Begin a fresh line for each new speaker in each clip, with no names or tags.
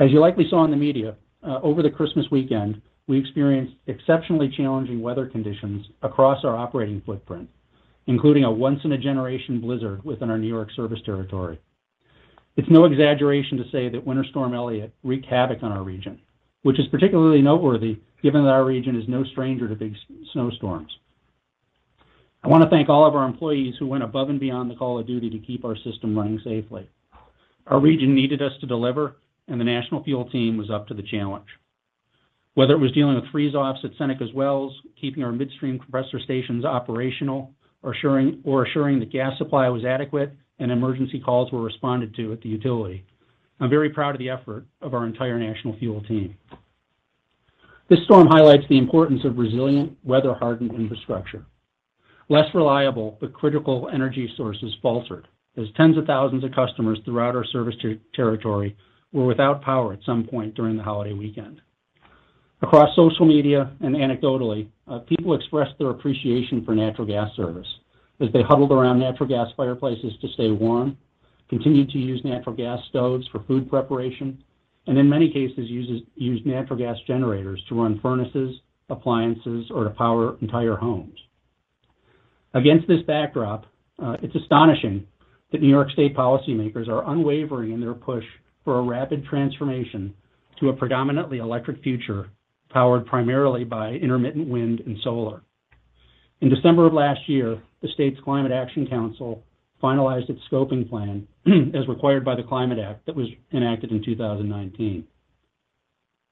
As you likely saw in the media, uh, over the Christmas weekend, we experienced exceptionally challenging weather conditions across our operating footprint, including a once-in-a-generation blizzard within our New York service territory. It's no exaggeration to say that Winter Storm Elliott wreaked havoc on our region, which is particularly noteworthy given that our region is no stranger to big snowstorms. I want to thank all of our employees who went above and beyond the call of duty to keep our system running safely. Our region needed us to deliver, and the National Fuel team was up to the challenge. Whether it was dealing with freeze-offs at Seneca's wells, keeping our midstream compressor stations operational, or assuring, that gas supply was adequate and emergency calls were responded to at the utility, I'm very proud of the effort of our entire National Fuel team. This storm highlights the importance of resilient, weather-hardened infrastructure. Less reliable but critical energy sources faltered as tens of thousands of customers throughout our service territory were without power at some point during the holiday weekend. Across social media and anecdotally, uh, people expressed their appreciation for natural gas service as they huddled around natural gas fireplaces to stay warm, continued to use natural gas stoves for food preparation, and in many cases used natural gas generators to run furnaces, appliances, or to power entire homes. Against this backdrop, uh, it's astonishing that New York State policymakers are unwavering in their push for a rapid transformation to a predominantly electric future powered primarily by intermittent wind and solar. In December of last year, the state's Climate Action Council finalized its scoping plan as required by the Climate Act that was enacted in 2019.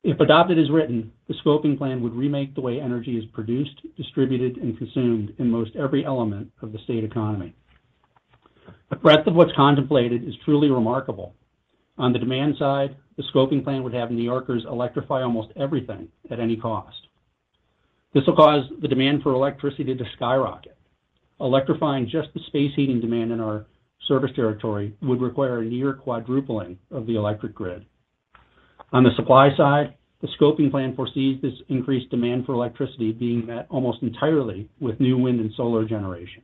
If adopted as written, the scoping plan would remake the way energy is produced, distributed, and consumed in most every element of the state economy. The breadth of what's contemplated is truly remarkable on the demand side, the scoping plan would have New Yorkers electrify almost everything at any cost. This will cause the demand for electricity to skyrocket. Electrifying just the space heating demand in our service territory would require a near quadrupling of the electric grid. On the supply side, the scoping plan foresees this increased demand for electricity being met almost entirely with new wind and solar generation.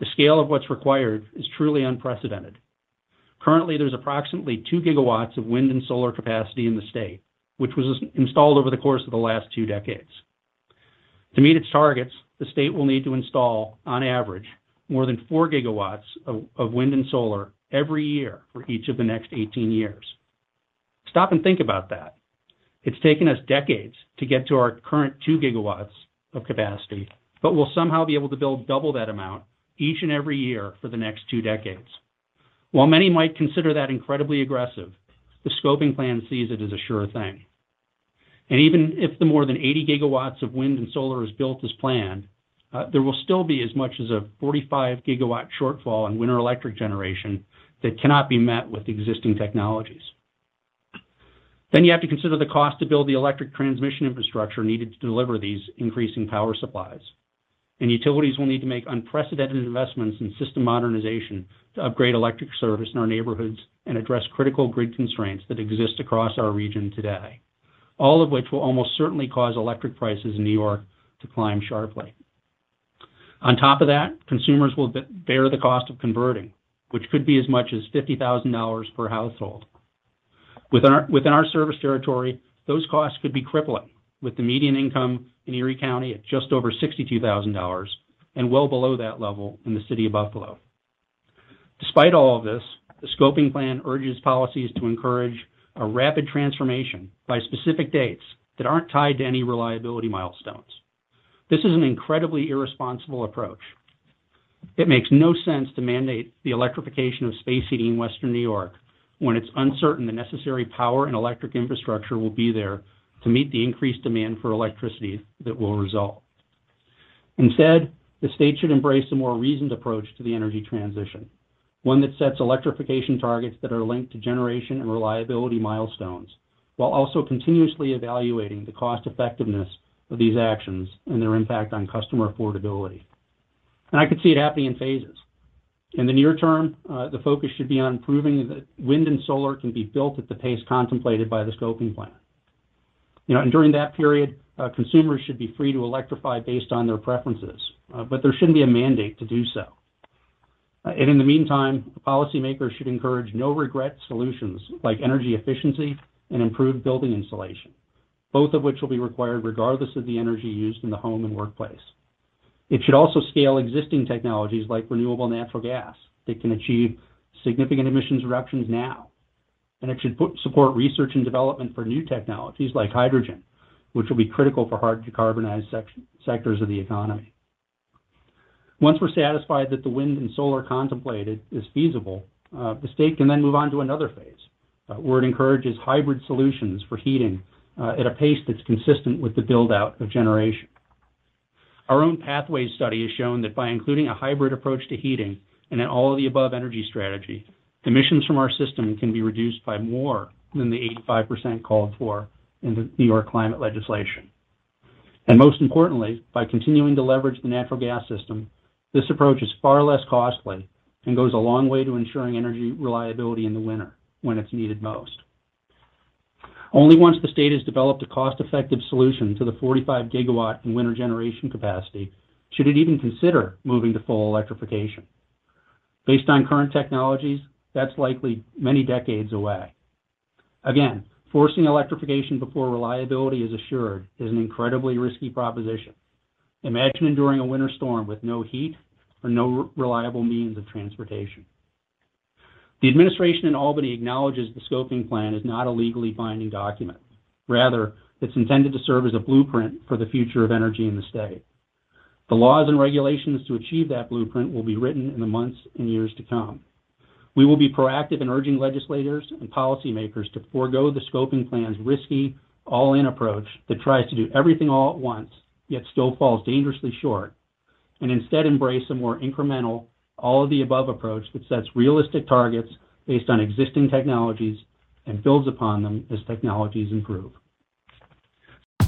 The scale of what's required is truly unprecedented, Currently, there's approximately 2 gigawatts of wind and solar capacity in the state, which was installed over the course of the last two decades. To meet its targets, the state will need to install, on average, more than 4 gigawatts of wind and solar every year for each of the next 18 years. Stop and think about that. It's taken us decades to get to our current 2 gigawatts of capacity, but we'll somehow be able to build double that amount each and every year for the next two decades. While many might consider that incredibly aggressive, the scoping plan sees it as a sure thing. And even if the more than 80 gigawatts of wind and solar is built as planned, uh, there will still be as much as a 45 gigawatt shortfall in winter electric generation that cannot be met with existing technologies. Then you have to consider the cost to build the electric transmission infrastructure needed to deliver these increasing power supplies and utilities will need to make unprecedented investments in system modernization to upgrade electric service in our neighborhoods and address critical grid constraints that exist across our region today, all of which will almost certainly cause electric prices in New York to climb sharply. On top of that, consumers will bear the cost of converting, which could be as much as $50,000 per household. Within our, service territory, those costs could be crippling, with the median income in Erie County at just over $62,000 and well below that level in the city of Buffalo. Despite all of this, the scoping plan urges policies to encourage a rapid transformation by specific dates that aren't tied to any reliability milestones. This is an incredibly irresponsible approach. It makes no sense to mandate the electrification of space heating in Western New York when it's uncertain the necessary power and electric infrastructure will be there to meet the increased demand for electricity that will result. Instead, the state should embrace a more reasoned approach to the energy transition, one that sets electrification targets that are linked to generation and reliability milestones, while also continuously evaluating the cost effectiveness of these actions and their impact on customer affordability. And I could see it happening in phases. In the near term, uh, the focus should be on proving that wind and solar can be built at the pace contemplated by the scoping plan. You know, during that period, uh, consumers should be free to electrify based on their preferences, uh, but there shouldn't be a mandate to do so. Uh, and in the meantime, policymakers should encourage no-regret solutions like energy efficiency and improved building insulation, both of which will be required regardless of the energy used in the home and workplace. It should also scale existing technologies like renewable natural gas that can achieve significant emissions reductions now. And it should support research and development for new technologies like hydrogen, which will be critical for hard-to-decarbonize sectors of the economy. Once we're satisfied that the wind and solar contemplated is feasible, uh, the state can then move on to another phase, uh, where it encourages hybrid solutions for heating, uh, at a pace that's consistent with the build-out of generation. Our own Pathways study has shown that by including a hybrid approach to heating and an all-of-the-above energy strategy, emissions from our system can be reduced by more than the 85% called for in the New York climate legislation. And most importantly, by continuing to leverage the natural gas system, this approach is far less costly and goes a long way to ensuring energy reliability in the winter when it's needed most. Only once the state has developed a cost-effective solution to the 45 GW in winter generation capacity should it even consider moving to full electrification. Based on current technologies, that's likely many decades away. Again, forcing electrification before reliability is assured is an incredibly risky proposition. Imagine enduring a winter storm with no heat or no reliable means of transportation. The administration in Albany acknowledges the scoping plan is not a legally binding document. Rather, it's intended to serve as a blueprint for the future of energy in the state. The laws and regulations to achieve that blueprint will be written in the months and years to come. We will be proactive in urging legislators and policymakers to forego the scoping plan's risky all-in approach that tries to do everything all at once, yet still falls dangerously short, and instead embrace a more incremental all-of-the-above approach that sets realistic targets based on existing technologies and builds upon them as technologies improve.